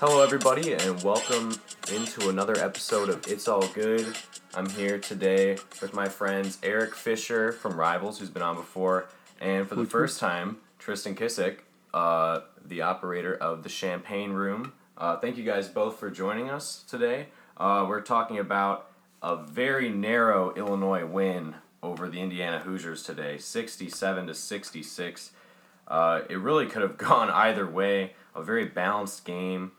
Hello, everybody, and welcome into another episode of It's All Good. I'm here today with my friends Eric Fisher from Rivals, who's been on before, and for the first time, Tristan Kissick, uh, the operator of the Champagne Room. Uh, thank you guys both for joining us today. Uh, we're talking about a very narrow Illinois win over the Indiana Hoosiers today, 67 to 66. Uh, it really could have gone either way. A very balanced game.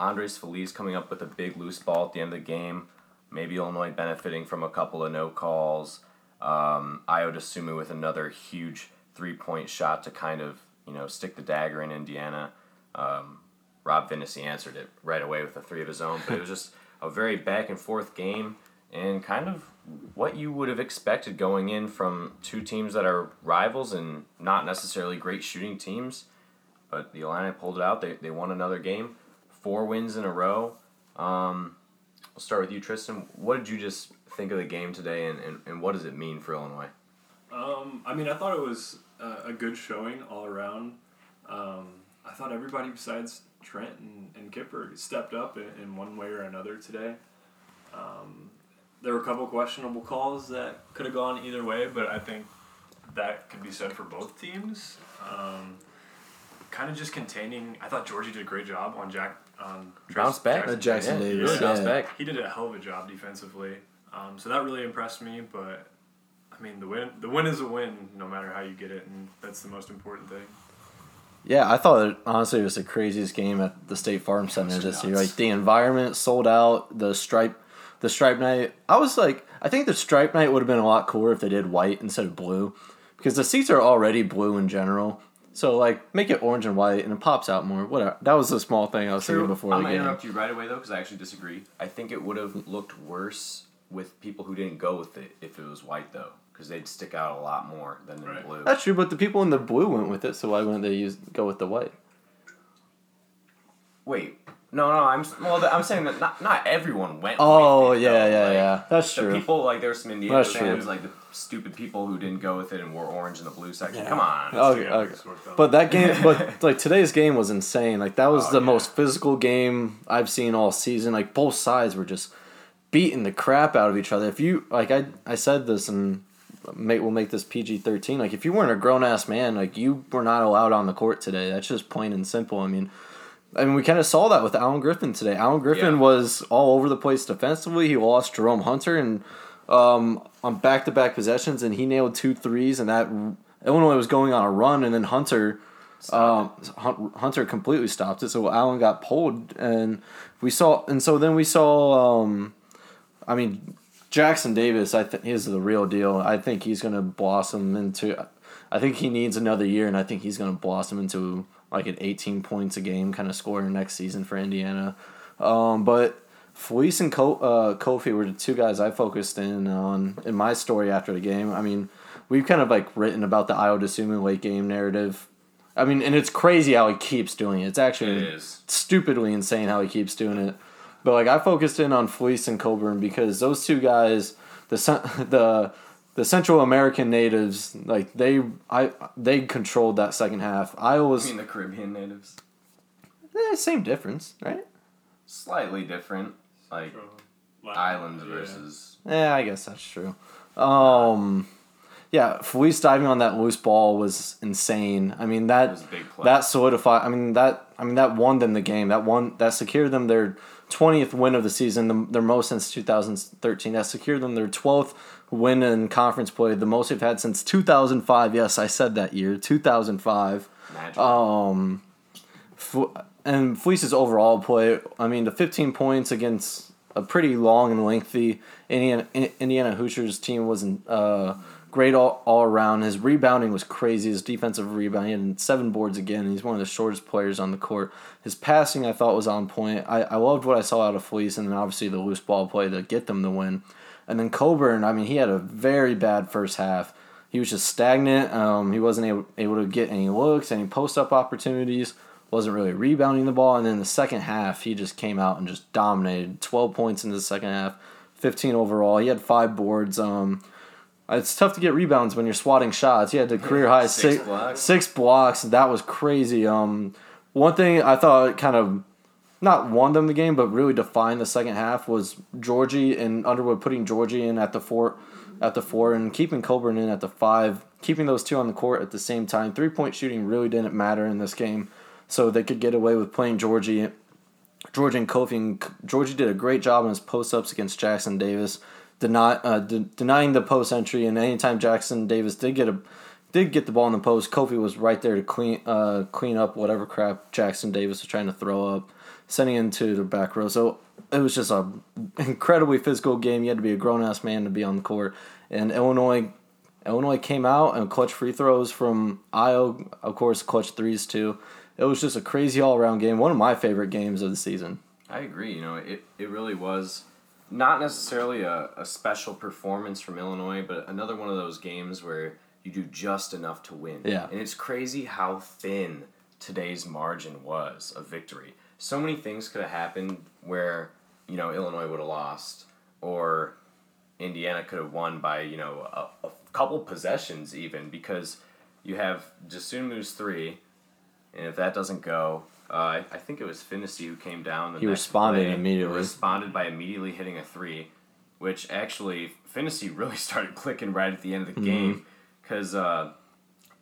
Andres Feliz coming up with a big loose ball at the end of the game. Maybe Illinois benefiting from a couple of no calls. Um, Ayo Dosunmu with another huge three point shot to kind of you know stick the dagger in Indiana. Um, Rob Phinisee answered it right away with a three of his own, but it was just a very back and forth game and kind of what you would have expected going in from two teams that are rivals and not necessarily great shooting teams. But the Illini pulled it out. They, they won another game, four wins in a row. Um, I'll start with you, Tristan. What did you just think of the game today, and, and, and what does it mean for Illinois? Um, I mean, I thought it was a, a good showing all around. Um, I thought everybody besides Trent and, and Kipper stepped up in, in one way or another today. Um, there were a couple questionable calls that could have gone either way, but I think that could be said for both teams. Um, kind of just containing. I thought Georgie did a great job on Jack. On Bounce back. Jackson, Uh, Jackson Yeah, Davis. really bounced yeah. back. He did a hell of a job defensively. Um, so that really impressed me. But I mean, the win the win is a win, no matter how you get it, and that's the most important thing. Yeah, I thought it, honestly it was the craziest game at the State Farm Center was this year. Like the environment sold out, the stripe, the stripe night. I was like, I think the stripe night would have been a lot cooler if they did white instead of blue, because the seats are already blue in general. So like, make it orange and white, and it pops out more. Whatever. That was a small thing I was thinking before I'm the gonna game. interrupt you right away though, because I actually disagree. I think it would have looked worse with people who didn't go with it if it was white though, because they'd stick out a lot more than in Right. blue. That's true, but the people in the blue went with it, so why wouldn't they use go with the white? Wait, no, no, I'm well. I'm saying that not not everyone went. Oh with it, yeah, though. yeah, Like, yeah. That's The true. people like there were some Indiana That's fans, true. like the stupid people who didn't go with it and wore orange in the blue section. Yeah. Come on. Okay, okay. it's worked out. But that game, but like today's game was insane. Like that was Oh, the yeah. most physical game I've seen all season. Like both sides were just beating the crap out of each other. If you like, I I said this and make we'll make this PG thirteen. Like if you weren't a grown ass man, like you were not allowed on the court today. That's just plain and simple. I mean. I mean, we kind of saw that with Alan Griffin today. Alan Griffin Yeah. was all over the place defensively. He lost Jerome Hunter and um, on back to back possessions, and he nailed two threes, and that Illinois was going on a run, and then Hunter, um, Hunter completely stopped it. So Alan got pulled, and we saw, and so then we saw. Um, I mean, Jackson Davis, I think is the real deal. I think he's gonna blossom into. I think he needs another year, and I think he's gonna blossom into like an eighteen points a game kind of scorer next season for Indiana. Um, but Feliz and Ko- uh, Kofi were the two guys I focused in on in my story after the game. I mean, we've kind of like written about the Ayo Dosunmu late game narrative. I mean, and it's crazy how he keeps doing it. It's actually It stupidly insane how he keeps doing it. But like I focused in on Feliz and Cockburn because those two guys, the the the Central American natives, like they I they controlled that second half. I Iowa's mean the Caribbean natives, eh, same difference, right? slightly different, like islands versus. Yeah, I guess that's true. Um, yeah, Feliz diving on that loose ball was insane. I mean that was a big that solidified. I mean that. I mean that won them the game. That won. That secured them their twentieth win of the season, the, their most since two thousand thirteen. That secured them their twelfth win in conference play, the most they've had since two thousand five. Yes, I said that year, two thousand five. Magic. Um, and Feliz's overall play, I mean, the 15 points against a pretty long and lengthy Indiana, Indiana Hoosiers team wasn't uh, great all, all around. His rebounding was crazy. His defensive rebounding, he had seven boards again. He's one of the shortest players on the court. His passing, I thought, was on point. I, I loved what I saw out of Feliz, and then obviously the loose ball play to get them the win. And then Cockburn, I mean, he had a very bad first half. He was just stagnant. Um, he wasn't able, able to get any looks, any post up opportunities. Wasn't really rebounding the ball. And then the second half, he just came out and just dominated. Twelve points in the second half, fifteen overall. He had five boards. Um, it's tough to get rebounds when you're swatting shots. He had the career high Six six blocks. six blocks. That was crazy. Um, one thing I thought kind of not won them the game, but really defined the second half was Georgie and Underwood putting Georgie in at the four, at the four, and keeping Cockburn in at the five, keeping those two on the court at the same time. Three point shooting really didn't matter in this game, so they could get away with playing Georgie. Georgie and Kofi and Georgie did a great job on his post ups against Jackson Davis, deny, uh, de- denying the post entry, and anytime Jackson Davis did get a did get the ball in the post, Kofi was right there to clean uh, clean up whatever crap Jackson Davis was trying to throw up, sending into the back row. So it was just a incredibly physical game. You had to be a grown ass man to be on the court, and Illinois. Illinois came out and clutch free throws from Ayo, of course, clutch threes too. It was just a crazy all around game. One of my favorite games of the season. I agree. You know, it, it really was not necessarily a, a special performance from Illinois, but another one of those games where you do just enough to win. Yeah. And it's crazy how thin today's margin was of victory. So many things could have happened where, you know, Illinois would have lost or Indiana could have won by, you know, a, a couple possessions even because you have Dosunmu's three, and if that doesn't go, uh, I, I think it was Phinisee who came down. The He responded play, immediately. Responded by immediately hitting a three, which actually Phinisee really started clicking right at the end of the Mm-hmm. game because uh,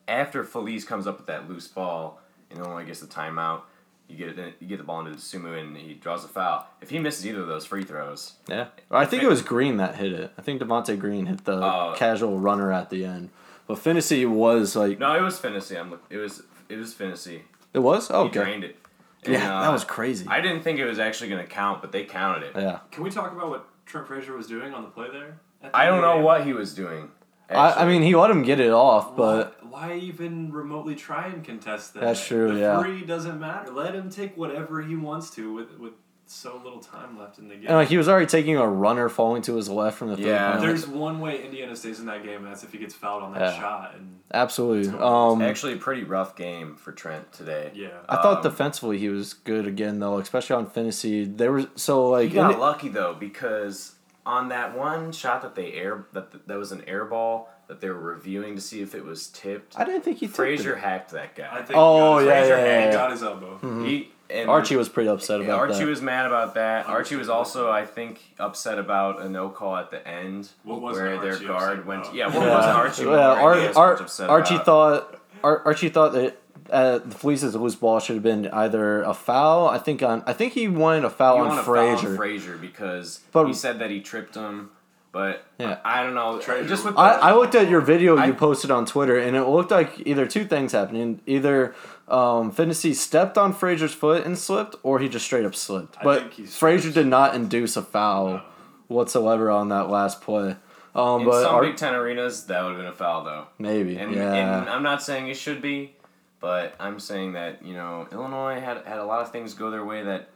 after Feliz comes up with that loose ball and Illinois gets the timeout, you get it, you get the ball into Sumu and he draws a foul. If he misses either of those free throws, Yeah, I think it was Green that hit it. I think Devonte Green hit the Oh. casual runner at the end. But Phinisee was like, no, it was Phinisee. I'm look- it was it was Phinisee. it was He okay. drained it. And, Yeah, uh, that was crazy. I didn't think it was actually going to count, but they counted it. yeah, Can we talk about what Trent Frazier was doing on the play there? the I don't know game? what he was doing. I, I mean he let him get it off, but why, why even remotely try and contest that? That's true, The yeah. Three doesn't matter. Let him take whatever he wants to with with so little time left in the game. and like he was already taking a runner falling to his left from the three Yeah. point line. There's one way Indiana stays in that game, and that's if he gets fouled on that Yeah. shot. And Absolutely. Um, actually a pretty rough game for Trent today. yeah, I thought um, defensively he was good again though, especially on Phinisee. There was so like He got Indi- lucky though because on that one shot that they air that that was an air ball that they were reviewing to see if it was tipped. I didn't think he tipped Frazier it. hacked that I guy. think. Oh, he got his, yeah, Frazier yeah, had- yeah. got his elbow. Mm-hmm. He and Archie was pretty upset yeah, about Archie that. was mad about that. Archie Archie was was also, I think, upset about a no call at the end What wasn't where their Archie guard upset went. about? Yeah, what yeah, wasn't Archie? yeah, more, I Ar- guess, Ar- much upset Archie about? thought Ar- Archie thought that uh, the Feliz's loose ball should have been either a foul. I think on I think he wanted a foul He on wanted to foul on Frazier. Frazier because But- he said that he tripped him, but Yeah. I, I don't know. Just with I, the- I looked at your video I- you posted on Twitter, and it looked like either two things happening. Either um, Phinisee stepped on Frazier's foot and slipped, or he just straight up slipped. I But think Frazier did not induce a foul whatsoever on that last play. Um, in but some Ar- Big Ten arenas, that would have been a foul though. maybe, And, yeah. and I'm not saying it should be, but I'm saying that you know Illinois had had a lot of things go their way that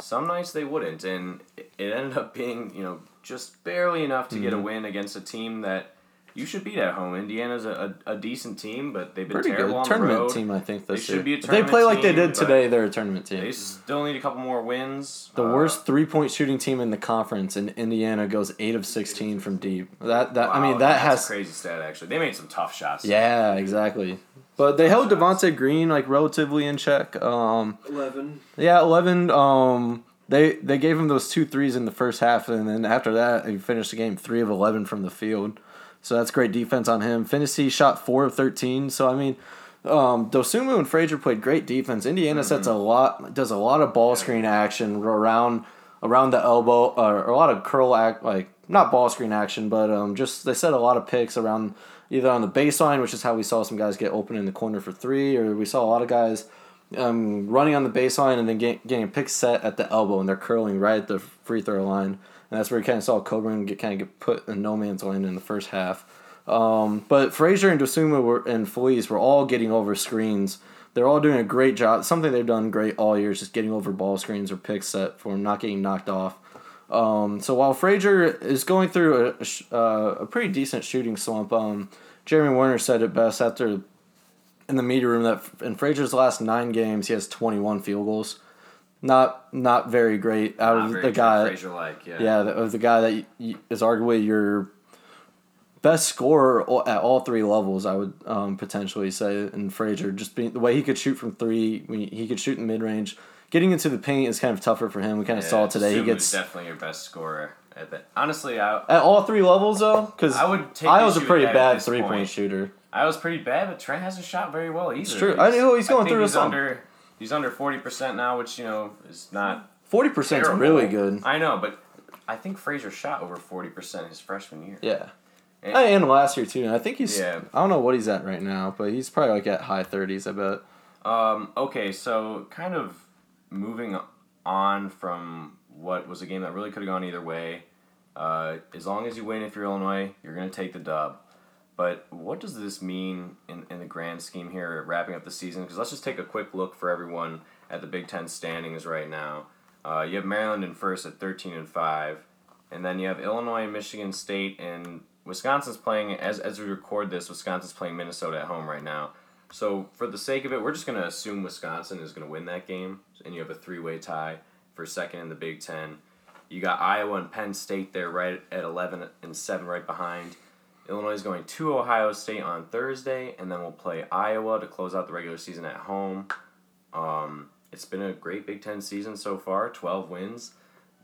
some nights they wouldn't, and it ended up being you know just barely enough to Mm-hmm. get a win against a team that you should beat at home. Indiana's a, a, a decent team, but they've been Pretty terrible good on the tournament road. team, I think. They This should be a If they play tournament like they did today. They're a tournament team. They still need a couple more wins. The Uh, worst three point shooting team in the conference, and Indiana goes eight of sixteen from deep. That that I mean that that's has a crazy stat. Actually, they made some tough shots. yeah exactly. But they held Devonte Green like relatively in check. Um, Eleven. yeah, eleven. Um, they they gave him those two threes in the first half, and then after that, he finished the game three of eleven from the field. So that's great defense on him. Phinisee shot four of thirteen. So I mean, um, Dosunmu and Frazier played great defense. Indiana sets a lot, does a lot of ball screen action around around the elbow, or a lot of curl act, like not ball screen action, but um, just they set a lot of picks around either on the baseline, which is how we saw some guys get open in the corner for three, or we saw a lot of guys um, running on the baseline and then get, getting a pick set at the elbow, and they're curling right at the free throw line. And that's where you kind of saw Cockburn get kind of get put in no man's land in the first half. Um, but Frazier and Dosunmu were, and Feliz were all getting over screens. They're all doing a great job. Something they've done great all year is just getting over ball screens or pick set for not getting knocked off. Um, so while Frazier is going through a, a, uh, a pretty decent shooting slump, um, Jeremy Werner said it best after in the media room that in Frazier's last nine games he has 21 field goals. Not not very great out of the guy. Frazier like yeah. Yeah, the, of the guy that y- y- is arguably your best scorer at all three levels. I would um, potentially say in Frazier, just being the way he could shoot from three, he could shoot in mid range, getting into the paint is kind of tougher for him. We kind of saw it today. He gets definitely your best scorer. At that. Honestly, I at all three levels though, because I would take I was a pretty with that at bad three point point. shooter. I was pretty bad, but Trent hasn't shot very well either. It's true. I know he's going through he's slump. under he's under forty percent now, which you know is not Forty percent is really good. I know, but I think Frazier shot over forty percent his freshman year. Yeah. And- And last year too. And I think he's. Yeah. I don't know what he's at right now, but he's probably like at high thirties. I bet. Um, okay, so kind of moving on from what was a game that really could have gone either way. Uh, as long as you win, if you're Illinois, you're going to take the dub. But what does this mean in, in the grand scheme here, wrapping up the season? Because let's just take a quick look for everyone at the Big Ten standings right now. Uh, you have Maryland in first at 13 and 5. And then you have Illinois, and Michigan State, and Wisconsin's playing, as, as we record this, Wisconsin's playing Minnesota at home right now. So for the sake of it, we're just going to assume Wisconsin is going to win that game, and you have a three-way tie for second in the Big Ten. You got Iowa and Penn State there right at 11 and 7 right behind. Illinois is going to Ohio State on Thursday, and then we'll play Iowa to close out the regular season at home. Um, it's been a great Big Ten season so far, 12 wins.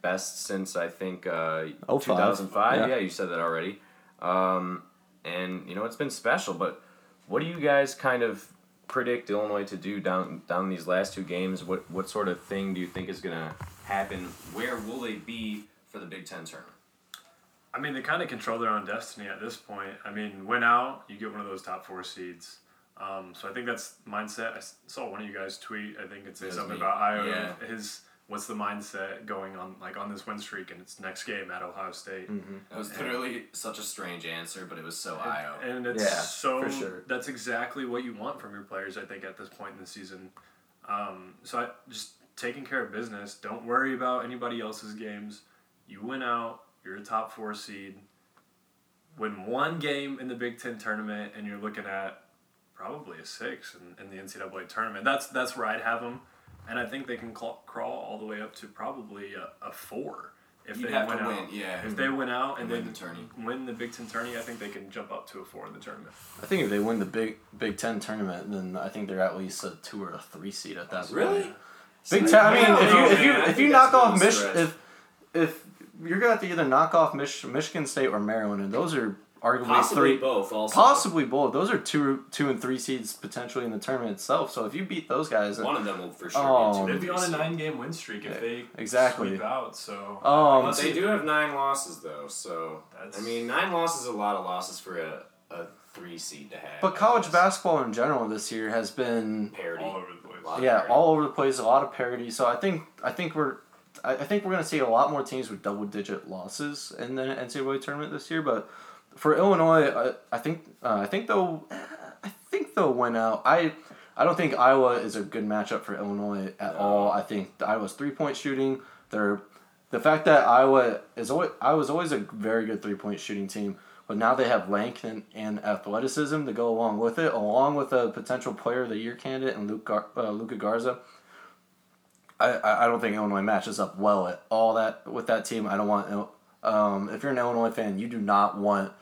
Best since, I think, uh, 2005. yeah. Yeah. you said that already. Um, and, you know, it's been special, but what do you guys kind of predict Illinois to do down down these last two games? What what sort of thing do you think is going to happen? Where will they be for the Big Ten tournament? I mean, they kind of control their own destiny at this point. I mean, win out, you get one of those top four seeds. Um, so I think that's mindset. I saw one of you guys tweet. I think it's something me. about Iowa. Yeah. His what's the mindset going on like on this win streak and it's next game at Ohio State. That was literally such a strange answer, but it was so Ayo. And it's Yeah, so for sure. that's exactly what you want from your players. I think at this point in the season. Um, so I just taking care of business. Don't worry about anybody else's games. You win out. You're a top four seed. Win one game in the Big Ten tournament, and you're looking at probably a six in, in the NCAA tournament. That's that's where I'd have them, and I think they can cl- crawl all the way up to probably a, a four if You'd they have win to out. win, yeah. If they win out and, And win the tourney. win the Big Ten tourney, I think they can jump up to a four in the tournament. I think if they win the Big Big Ten tournament, then I think they're at least a two or a three seed at that Really? point. Big Ten. I mean, Yeah, if you if you man, if you knock off good Mich if if you're gonna have to either knock off Mich- Michigan State or Maryland, and those are arguably Possibly three. both. Also, Possibly both. Those are two two and three seeds potentially in the tournament itself. So if you beat those guys, one of them will for sure Oh. be a They'd two. be on a nine game win streak if they Exactly. sweep out. So Um, But they do have nine losses though, so That's- I mean, nine losses is a lot of losses for a, a three seed to have. but college basketball in general this year has been parity. all over the place. Yeah parity. all over the place. A lot of parity. So I think I think we're I, I think we're gonna see a lot more teams with double digit losses in the NCAA tournament this year. But for Illinois, I, I think uh, I think they'll I think they'll win out. I I don't think Iowa is a good matchup for Illinois at No. all. I think Iowa's three point shooting. They're the fact that Iowa is always Iowa's always a very good three point shooting team. But now they have length and, and athleticism to go along with it, along with a potential player of the year candidate and Luke Gar- uh, Luka Garza. I, I I don't think Illinois matches up well at all that with that team. I don't want um, if you're an Illinois fan, you do not want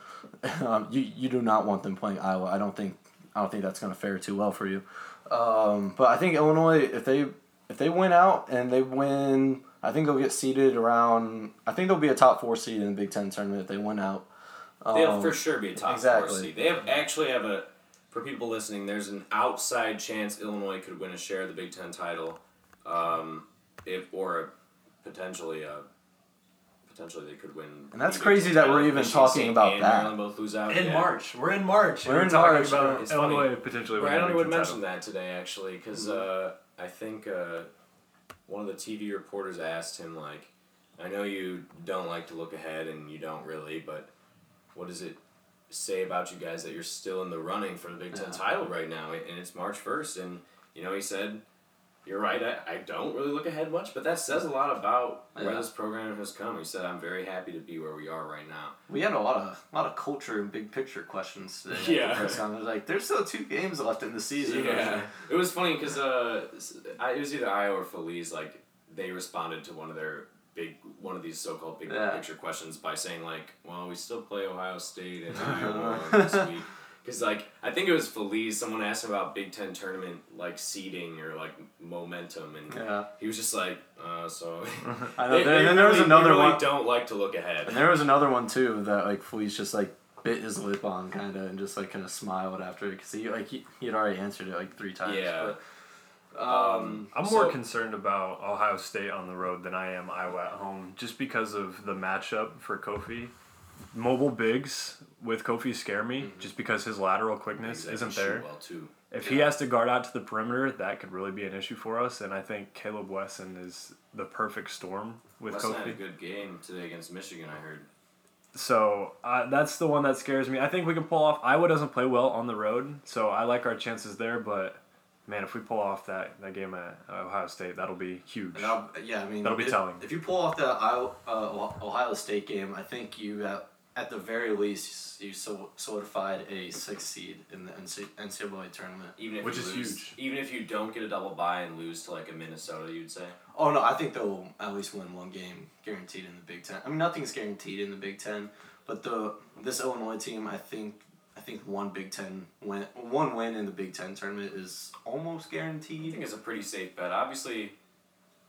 um, you you do not want them playing Iowa. I don't think I don't think that's going to fare too well for you. Um, but I think Illinois if they if they win out and they win, I think they'll get seeded around. I think they'll be a top four seed in the Big Ten tournament if they win out. They'll Um, for sure be a top exactly. four seed. They have actually have a for people listening. There's an outside chance Illinois could win a share of the Big Ten title, um, if or a, potentially a potentially they could win. And that's crazy that we're even talking about that. Maryland both lose out In yeah. March, we're in March. We're and in talking March. about It's funny. Illinois potentially winning Brandon the would Big Ten mention that today actually because uh, I think uh, one of the TV reporters asked him like, I know you don't like to look ahead and you don't really, but what does it say about you guys that you're still in the running for the Big Ten Yeah. title right now and it's March first and you know he said. You're right. I, I don't really look ahead much, but that says a lot about where this program has come. He said, "I'm very happy to be where we are right now." We had a lot of lot of culture and big picture questions today. Yeah. the press conference. like there's still two games left in the season. Yeah, it was funny because uh, it was either Ayo or Feliz. Like they responded to one of their big, one of these so-called big Yeah. picture questions by saying like, "Well, we still play Ohio State and Iowa this week." Because like I think it was Feliz. Someone asked him about Big Ten tournament like seeding or like momentum, and Yeah. he was just like, uh, so. I know. They- There- they then there was really- another they really one. Don't like to look ahead. And there was another one too that like Feliz just like bit his lip on kind of and just like kind of smiled after it because he like he, he had already answered it like three times. Yeah. But, um, I'm more So- concerned about Ohio State on the road than I am Iowa at home, just because of the matchup for Kofi. Mobile bigs with Kofi scare me, just because his lateral quickness isn't there. Well, too. If he has to guard out to the perimeter, that could really be an issue for us. And I think Kaleb Wesson is the perfect storm with Wesson had a Kofi. good game today against Michigan. I heard. So uh, that's the one that scares me. I think we can pull off. Iowa doesn't play well on the road, so I like our chances there. But man, if we pull off that, that game at Ohio State, that'll be huge. yeah, I mean That'll be if, telling. If you pull off the Iowa, uh, Ohio State game, I think you at, at the very least you so, solidified a six seed in the NC, NCAA tournament. Even if Which is lose, huge. Even if you don't get a double bye and lose to like a Minnesota, you'd say. Oh no, I think they'll at least win one game guaranteed in the Big Ten. I mean, nothing's guaranteed in the Big Ten, but the this Illinois team, I think, I think one Big Ten win, one win in the Big Ten tournament is almost guaranteed. I think it's a pretty safe bet. Obviously,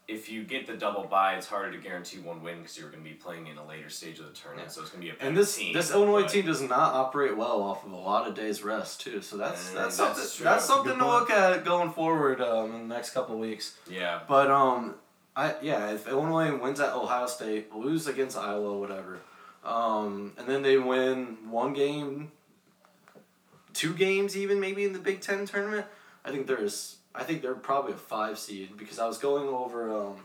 if you get the double bye, it's harder to guarantee one win because you're going to be playing in a later stage of the tournament, Yeah. so it's going to be a better And this team. this Illinois but- team does not operate well off of a lot of days rest too. So that's Yeah, that's that's something that's That's something to look at going forward um, in the next couple of weeks. Yeah. But um, I yeah, if Illinois wins at Ohio State, lose against Iowa, whatever, um, and then they win one game, two games even maybe in the Big Ten tournament, I think there's I think they're probably a five seed because I was going over um,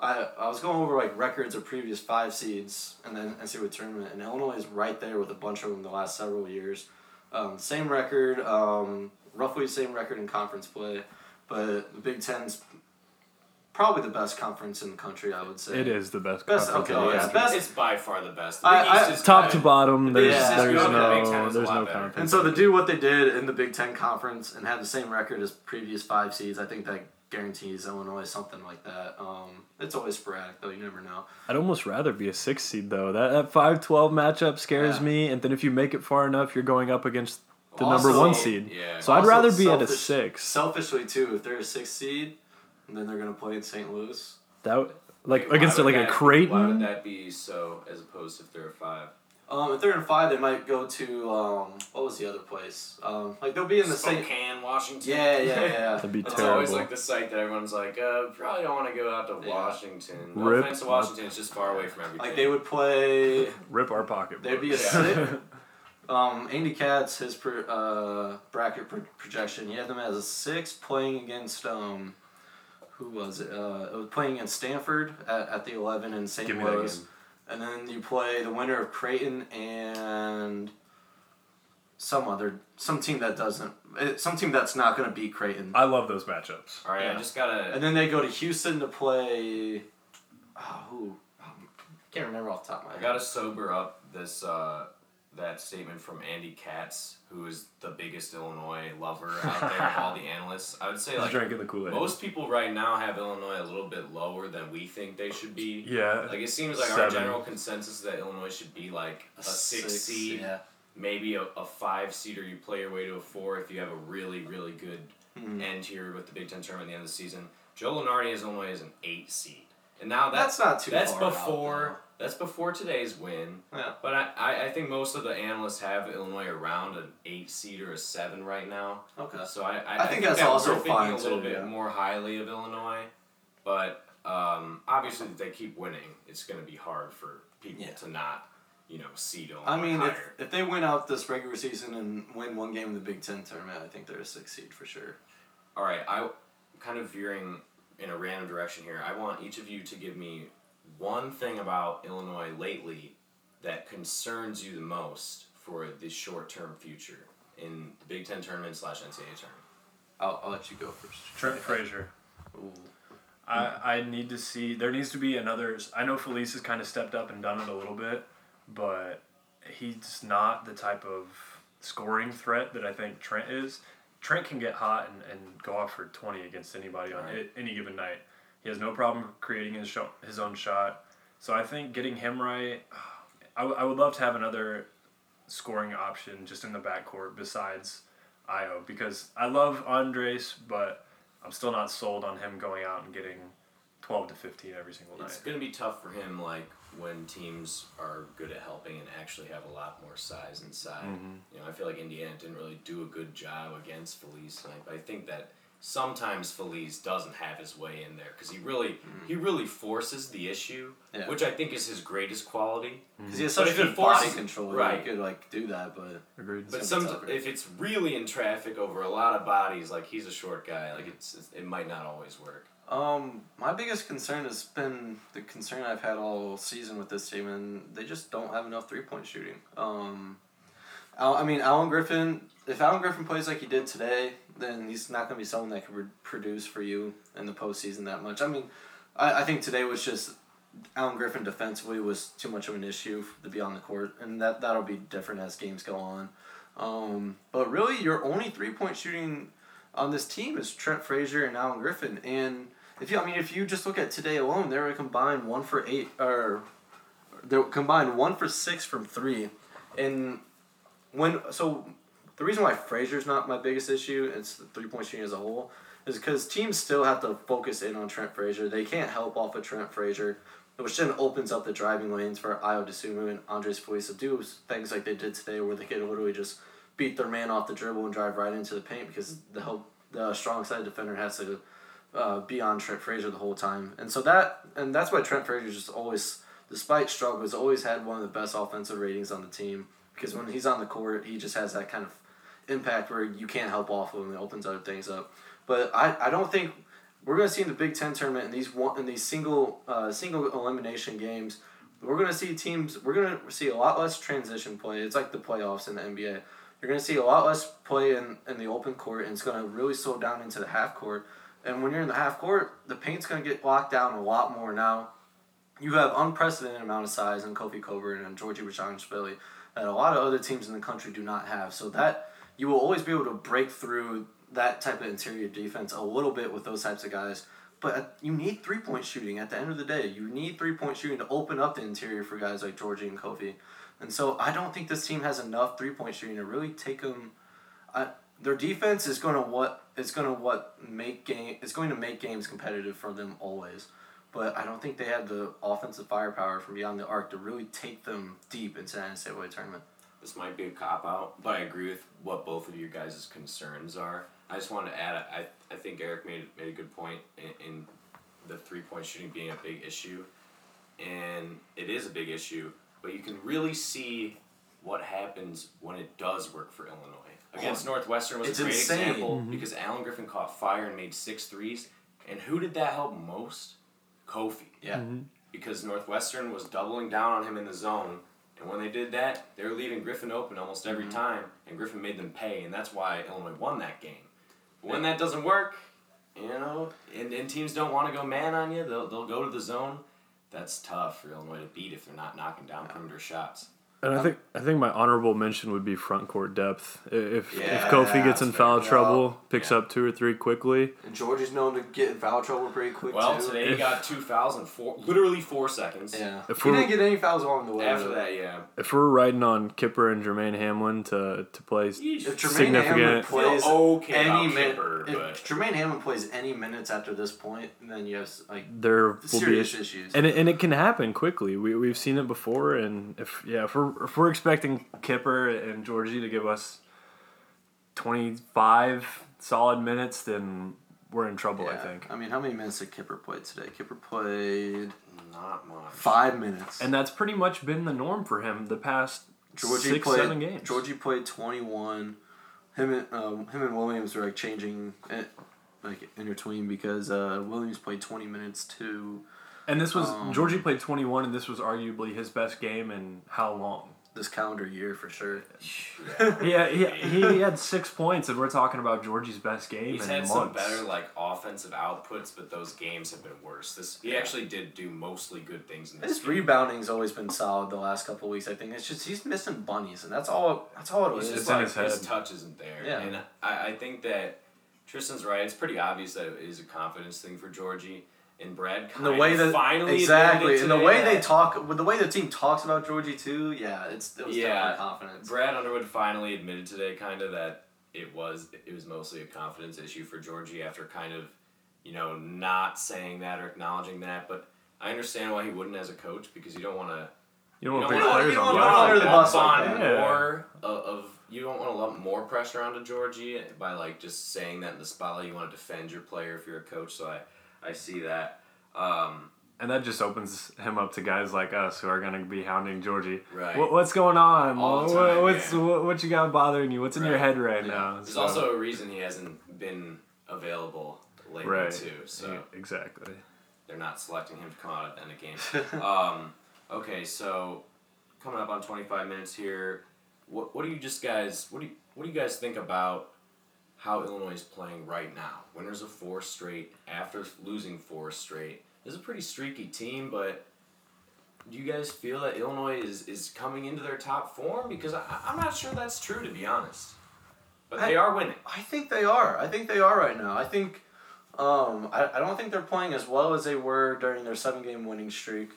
I I was going over like records of previous five seeds and then NCAA tournament and Illinois is right there with a bunch of them the last several years, um, same record, um, roughly the same record in conference play, but the Big Ten's probably the best conference in the country. I would say It is the best. Best- conference okay, in the yeah, country. best- it's by far the best. The I- Big I- is Top to bottom, The Big there's there's good, the Big Ten no there's no better. competition. And so to do what they did in the Big Ten conference and have the same record as previous five seeds, I think that guarantees Illinois something like that. Um, it's always sporadic though; you never know. I'd almost rather be a six seed though. That that five twelve matchup scares Yeah. me, and then if you make it far enough, you're going up against the Also- number one seed. Yeah. So I'd rather be at a six. Selfishly too, if they're a six seed, and then they're gonna play in St. Louis. That would- like Wait, why against would like a that- Why would Creighton. that be so as opposed to if they're a five? Um, if they're in five, they might go to um, what was the other place? Um, like they'll be in the same. Spokane, Washington. Yeah, yeah, yeah. That'd be It's terrible. always like the site that everyone's like, uh, probably don't want to go out to Yeah. Washington. No Rip. offense to Washington, it's just far away from everything. Like they would play. Rip our pocket. They'd be a Yeah. six. Um, Andy Katz, his pro, uh, bracket pro- projection, he had them as a six playing against um, who was it? Uh, it was playing against Stanford at, at the eleven in St. Give me that Louis, game. and then you play the winner of Creighton and some other some team that doesn't eh, some team that's not going to beat Creighton, I love those matchups. All right, I just gotta. and then they go to Houston to play. Oh, who? Um, can't remember off the top of my head. I gotta sober up this uh, that statement from Andy Katz, who is the biggest Illinois lover out there of all the analysts. I would say He's like drinking the Kool Aid. most people right now have Illinois a little bit lower than we think they should be. Yeah. Like it seems like our general consensus is that Illinois should be like a, six, seed, Yeah. maybe a, a five seed, or you play your way to a four if you have a really really good Mhm. end here with the Big Ten tournament at the end of the season. Joe Lunardi has Illinois as an eight seed, and now that's That's not too that's far out, before that's before today's win. Yeah. But I, I, I think most of the analysts have Illinois around an eight seed or a seven right now. Okay. So I, I, I think that's that also fine a little too, bit yeah. more highly of Illinois, but um, obviously if they keep winning, it's going to be hard for people Yeah. to not, you know, seed Illinois I mean, if, if they win out this regular season and win one game in the Big Ten tournament, I think they're a six seed for sure. All right, I kind of veering in a random direction here. I want each of you to give me one thing about Illinois lately that concerns you the most for the short-term future in the Big Ten tournament slash NCAA tournament. I'll, I'll let you go first. Trent Frazier. Ooh. I, I need to see. There needs to be another. I know Feliz has kind of stepped up and done it a little bit, but he's not the type of scoring threat that I think Trent is. Trent can get hot and, and go off for 20 against anybody on Right. a- any given night. He has no problem creating his, shot, his own shot. So I think getting him right, I, w- I would love to have another scoring option just in the backcourt besides Ayo because I love Andres, but I'm still not sold on him going out and getting 12 to 15 every single night. It's going to be tough for him, like when teams are good at helping and actually have a lot more size inside. Mm-hmm. You know, I feel like Indiana didn't really do a good job against Feliz but I think that sometimes Feliz doesn't have his way in there because he really he really forces the issue, Yeah. which I think is his greatest quality. Because he has But such if good body control, right. He could like do that, but Agreed. But It's some tougher. if it's really in traffic over a lot of bodies, like he's a short guy, like it's it might not always work. Um, my biggest concern has been the concern I've had all season with this team, and they just don't have enough three point shooting. Um, I mean, Alan Griffin. If Alan Griffin plays like he did today, then he's not going to be someone that can re- produce for you in the postseason that much. I mean, I, I think today was just Alan Griffin defensively was too much of an issue to be on the court, and that that'll be different as games go on. Um, but really, your only three point shooting on this team is Trent Frazier and Alan Griffin, and if you, I mean, if you just look at today alone, they were combined one for eight, or they were combined one for six from three, and when so the reason why Frazier's not my biggest issue, it's the three point shooting as a whole, is because teams still have to focus in on Trent Frazier. They can't help off of Trent Frazier, which then opens up the driving lanes for Ayo Dosunmu and Andres Feliz to do things like they did today, where they could literally just beat their man off the dribble and drive right into the paint because the help the strong side defender has to uh, be on Trent Frazier the whole time, and so that and that's why Trent Frazier just always, despite struggles, always had one of the best offensive ratings on the team because when he's on the court, he just has that kind of impact where you can't help off of him it opens other things up. But I, I don't think we're gonna see in the Big Ten tournament in these one in these single uh, single elimination games, we're gonna see teams we're gonna see a lot less transition play. It's like the playoffs in the NBA. You're gonna see a lot less play in, in the open court and it's gonna really slow down into the half court. And when you're in the half court, the paint's gonna get locked down a lot more now. You have unprecedented amount of size in Kofi Cockburn and Georgie Richardson that a lot of other teams in the country do not have. So that you will always be able to break through that type of interior defense a little bit with those types of guys. But you need three point shooting at the end of the day. You need three point shooting to open up the interior for guys like Georgie and Kofi. And so I don't think this team has enough three point shooting to really take them. I, their defense is going to what is going to what make game is going to make games competitive for them always. But I don't think they have the offensive firepower from beyond the arc to really take them deep into that NCAA tournament. This might be a cop out, but I agree with what both of you guys' concerns are. I just wanted to add, I, I think Eric made, made a good point in, in the three point shooting being a big issue. And it is a big issue, but you can really see what happens when it does work for Illinois. Against Northwestern was It's a great insane. example mm-hmm. because Alan Griffin caught fire and made six threes. And who did that help most? Kofi Yeah. Mm-hmm. because Northwestern was doubling down on him in the zone. And when they did that, they were leaving Griffin open almost every mm-hmm. time, and Griffin made them pay, and that's why Illinois won that game. But when that doesn't work, you know, and, and teams don't want to go man on you, they'll, they'll go to the zone. That's tough for Illinois to beat if they're not knocking down perimeter shots. And I um, think I think my honorable mention would be front court depth. I- If if Kofi gets in foul fair. trouble, picks Yeah. up two or three quickly, And George is known to get in foul trouble pretty quick Well, too. today he got two fouls in four, literally four seconds. Yeah. If he we're- didn't get any fouls along the way. After though. that, yeah. if we're riding on Kipper and Jermaine Hamlin to to play, If Jermaine Significant. Hammond plays okay any about minute, if but- Jermaine Hammond plays any minutes after this point, then you have like there will be serious issues. and it, and it can happen quickly. We we've seen it before, and if yeah, if we're if we're expecting Kipper and Georgie to give us twenty five solid minutes, then we're in trouble. I Yeah. think, I mean, how many minutes did Kipper play today? Kipper played Not much. five minutes. and that's pretty much been the norm for him the past Georgie six played. seven games. Georgie played twenty one. Him and um, him and Williams were like changing, it, like intertwined because uh, Williams played twenty minutes too. And this was um, Georgie played twenty one, and this was arguably his best game in how long? This calendar year for sure. Yeah, he, he had six points, and we're talking about Georgie's best game He's in had months. some better like offensive outputs, but those games have been worse. This he actually did do mostly good things in this. His game. rebounding's always been solid the last couple weeks. I think it's just he's missing bunnies, and that's all. That's all it He's is. just It's in like his his, head. touch isn't there. Yeah. And I, I think that Tristan's right. It's pretty obvious that it is a confidence thing for Georgie. And Brad And the way of that finally exactly, admitted and the today way they talk, with the way the team talks about Georgie too, yeah, it's it was Yeah. definitely confidence. Brad Underwood finally admitted today, kind of that it was it was mostly a confidence issue for Georgie after kind of, you know, not saying that or acknowledging that. But I understand why he wouldn't as a coach because you don't want to. You don't want to put wanna- players on wanna blast put under like the that. bus like lump that. more of, of you don't want to lump more pressure onto Georgie by like just saying that in the spotlight. You want to defend your player if you're a coach. So I I see that. Um, And that just opens him up to guys like us who are going to be hounding Georgie. Right. What, what's going on? All the What- time, what's yeah. what, what you got bothering you? What's in your head right Yeah. now? there's So- also a reason he hasn't been available lately right too. So. Yeah, exactly. they're not selecting him to come out at the end of games. um, okay, so coming up on 25 minutes here, what, what do you just guys what do you, what do you guys think about how Illinois is playing right now? Winners of four straight after losing four straight. This is a pretty streaky team, but do you guys feel that Illinois is, is coming into their top form? Because I, I'm not sure that's true, to be honest. But they I- are winning. I think they are. I think they are right now. I think, um, I, I don't think they're playing as well as they were during their seven game winning streak.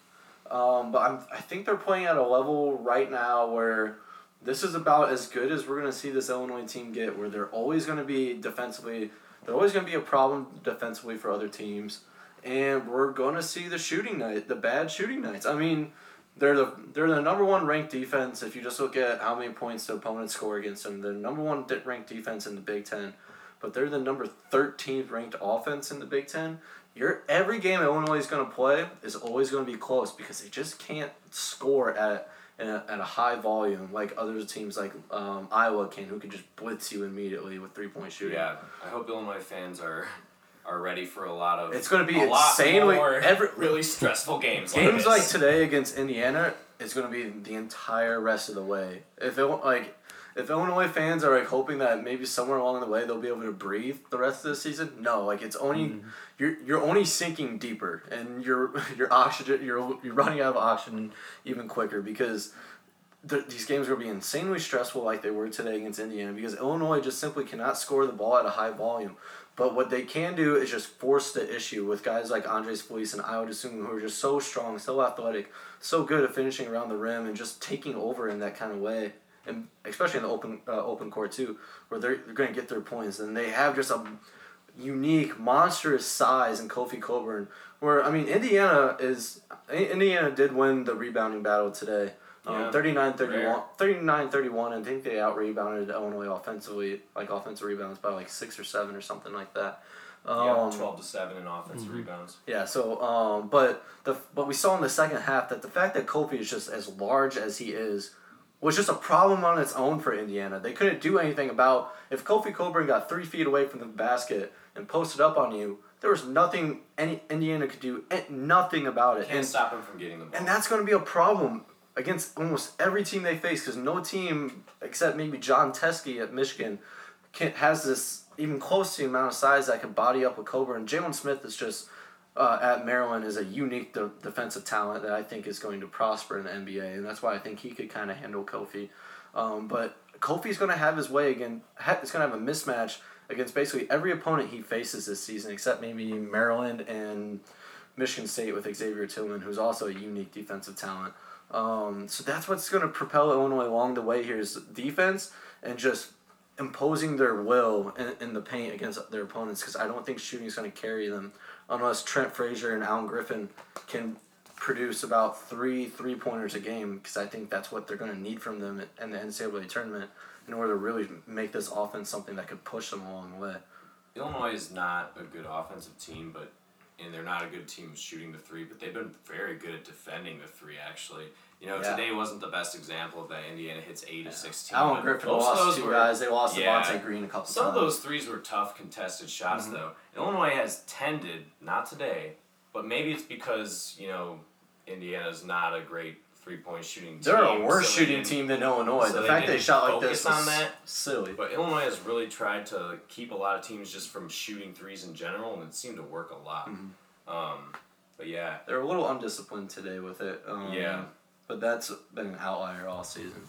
Um, but I'm, I think they're playing at a level right now where this is about as good as we're going to see this Illinois team get, where they're always going to be defensively, they're always going to be a problem defensively for other teams. And we're going to see the shooting night, the bad shooting nights. I mean, they're the they're the number one ranked defense. If you just look at how many points the opponents score against them, they're number one ranked defense in the Big Ten, but they're the number thirteenth ranked offense in the Big Ten. Your every game Illinois is going to play is always going to be close because they just can't score at at a, at a high volume like other teams like um, Iowa can, who can just blitz you immediately with three point shooting. Yeah, I hope Illinois fans are are ready for a lot of. It's gonna be a lot insanely- every- really stressful games. Games like, like today against Indiana is going to be the entire rest of the way. If it like, if Illinois fans are like hoping that maybe somewhere along the way they'll be able to breathe the rest of the season, no. Like it's only mm-hmm. you're you're only sinking deeper, and your your oxygen you're you're running out of oxygen even quicker because. th- These games are going to be insanely stressful, like they were today against Indiana, because Illinois just simply cannot score the ball at a high volume. But what they can do is just force the issue with guys like Andres Feliz and Ayo Dosunmu who are just so strong, so athletic, so good at finishing around the rim and just taking over in that kind of way, and especially in the open uh, open court too, where they're, they're going to get their points and they have just a unique, monstrous size in Kofi Cockburn. Where I mean, Indiana is Indiana did win the rebounding battle today. Yeah. Um, 39-31, Rare. 39-31, I think they out rebounded Illinois offensively, like offensive rebounds by like six or seven or something like that. yeah, Um, twelve to seven in offensive rebounds. yeah, so um, but the but we saw in the second half that the fact that Kofi is just as large as he is was just a problem on its own for Indiana. They couldn't do anything about if Kofi Cockburn got three feet away from the basket and posted up on you. There was nothing any Indiana could do, eh, nothing about it. Can't And, stop him from getting the ball. and that's going to be a problem against almost every team they face because no team except maybe Jon Teske at Michigan can, has this even close to the amount of size that can body up with Cockburn. Jalen Smith is just uh, at Maryland is a unique de- defensive talent that I think is going to prosper in the NBA, and that's why I think he could kind of handle Kofi. Um, but Kofi's going to have his way again. It's going to have a mismatch against basically every opponent he faces this season, except maybe Maryland and Michigan State with Xavier Tillman, who's also a unique defensive talent. Um, so that's what's going to propel Illinois along the way here is defense and just imposing their will in, in the paint against their opponents because I don't think shooting is going to carry them unless Trent Frazier and Alan Griffin can produce about three three pointers a game because I think that's what they're going to need from them in the NCAA tournament in order to really make this offense something that could push them along the way. Illinois is not a good offensive team, but and they're not a good team shooting the three, but they've been very good at defending the three. Actually, you know, Yeah. today wasn't the best example of that. Indiana hits eight of sixteen. Alan Griffin lost those two were- guys. They lost Yeah. Devonte Green a couple Some times. of those threes were tough contested shots, Mm-hmm. though. Illinois has tended, not today, but maybe it's because you know Indiana's not a great three point shooting team. They're a worse so shooting team than Illinois. so the they fact they shot like this was on that. silly. But Illinois has really tried to keep a lot of teams just from shooting threes in general, and it seemed to work a lot. Mm-hmm. Um, but yeah, They're a little undisciplined today with it. Um, Yeah. But that's been an outlier all season.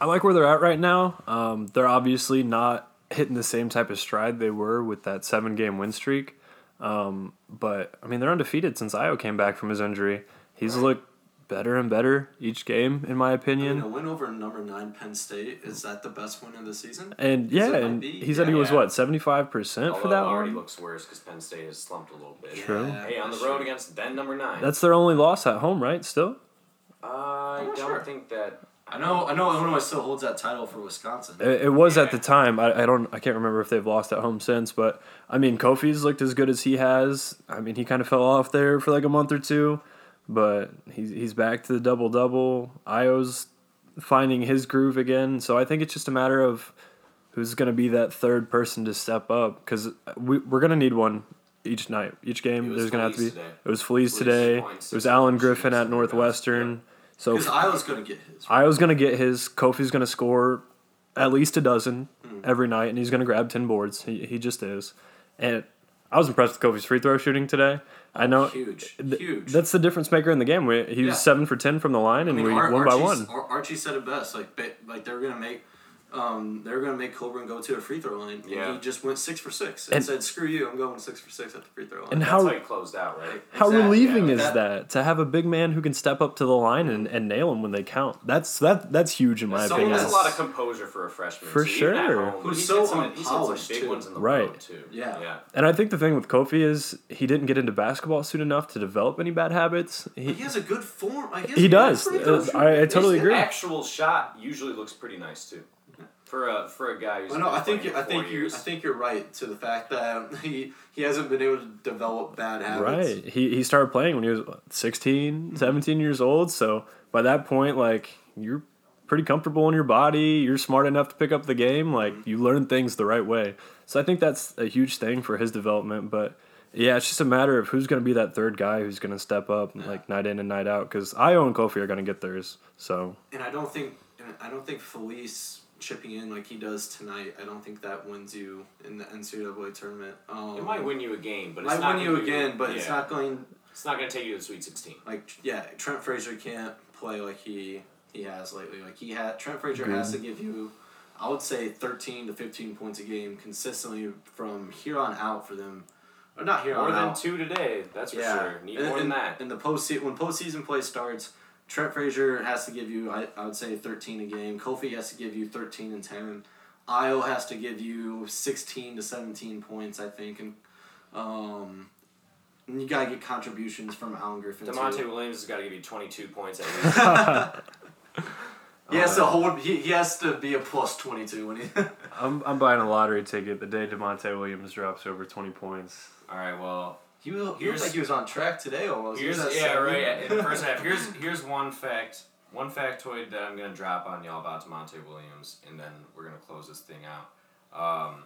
I like where they're at right now. Um, they're obviously not hitting the same type of stride they were with that seven game win streak. Um, but I mean, they're undefeated since Ayo came back from his injury. He's looked better and better each game, in my I opinion. mean, a win over number nine Penn State is that the best win of the season? And yeah, and he said he was yeah. what seventy five percent for that it already one. looks worse because Penn State has slumped a little bit. True. Yeah, Hey, on the road true. against then number nine. That's their only loss at home, right? Still. Uh, I don't sure. think that. I know. I know. Illinois still holds that title for Wisconsin. It, it was at the time. I, I don't. I can't remember if they've lost at home since. But I mean, Kofi's looked as good as he has. I mean, he kind of fell off there for like a month or two, but he's he's back to the double double. Ayo's finding his groove again. So I think it's just a matter of who's going to be that third person to step up because we we're going to need one each night, each game. There's going to have to be. Today. It was Feliz today. It was Alan Griffin at. Northwestern. So Because Ayo's going to get his. Ayo's going to get his. Kofi's going to score at least a dozen hmm. every night, and he's going to grab 10 boards. He, he just is. And I was impressed with Kofi's free throw shooting today. I know Huge. th- Huge. that's the difference maker in the game. We, he was Yeah. 7 for 10 from the line, and I mean, we Ar- won by one. Ar- Archie said it best. Like, like they're gonna make, um, they're gonna make Cockburn go to a free throw line. Yeah. And he just went six for six and, And- said, "Screw you, I'm going six for six at the free throw line." And That's how- how he closed out, right? How Exactly, relieving yeah. is That- that, to have a big man who can step up to the line and, and nail them when they count? That's that that's huge in my So opinion. that's a lot of composure for a freshman. For too, even at sure. home. Who's so hit some, he's hit some unpolished, big too. ones in the Right. too. Yeah. yeah. And I think the thing with Kofi is he didn't get into basketball soon enough to develop any bad habits. But He, he has a good form. Like, he does. Uh. I, I totally His agree. actual shot usually looks pretty nice too. For a for a guy who's I know. been I think playing you, I for think four you, I years. think you're right to the fact that he he hasn't been able to develop bad habits. Right. He he started playing when he was what, 16, mm-hmm. 17 years old. So by that point, like you're pretty comfortable in your body. You're smart enough to pick up the game. Like mm-hmm. you learn things the right way. So I think that's a huge thing for his development. But yeah, it's just a matter of who's going to be that third guy who's going to step up like night in and night out. Because Ayo and Kofi are going to get theirs. So And I don't think I don't think Feliz chipping in like he does tonight. I don't think that wins you in the NCAA tournament. Um, it might win you a game, but it's might not win you be- again, but it's not going It's not going to take you to the Sweet Sixteen. like yeah. Trent Frazier can't play like he he has lately. Like he had Trent Frazier has to give you. I would say thirteen to fifteen points a game consistently from here on out for them. Or not here More on than two today, that's for Yeah, sure. Need and, more than that. And the post when postseason play starts, Trent Frazier has to give you I, I would say thirteen a game. Kofi has to give you thirteen and ten. Ayo has to give you sixteen to seventeen points, I think, and um, and you gotta get contributions from Alan Griffin. Da'Monte too. Williams has got to give you 22 points at least. He has Uh, to hold. He, he has to be a plus twenty two when he. I'm, I'm buying a lottery ticket the day Da'Monte Williams drops over 20 points. All right, well, he, was, he looked Here's- like he was on track today almost. Here's was at yeah, 70. right. In the first half, here's here's one fact, one factoid that I'm gonna drop on y'all about Da'Monte Williams, and then we're gonna close this thing out. Um,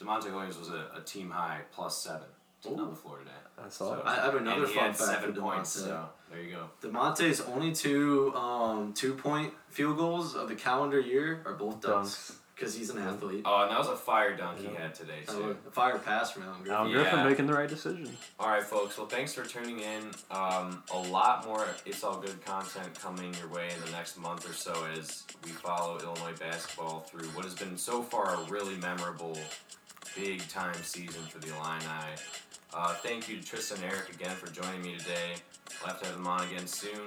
Da'Monte Williams was a, a team high plus seven on the floor today. That's So, all. I have another and he fun had fact seven for points. Da'Monte. So there you go. Da'Monte's only two um, two point field goals of the calendar year are both dunks Dunks. Because he's an athlete. Oh, and that was a fire dunk he had today too. a fire pass from Alan Griffin. Alan Yeah. Griffin making the right decision. All right, folks. Well, thanks for tuning in. Um, a lot more It's All Good content coming your way in the next month or so as we follow Illinois basketball through what has been so far a really memorable, big time season for the Illini. Uh, thank you to Tristan and Eric again for joining me today. We'll have to have them on again soon.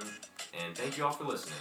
And thank you all for listening.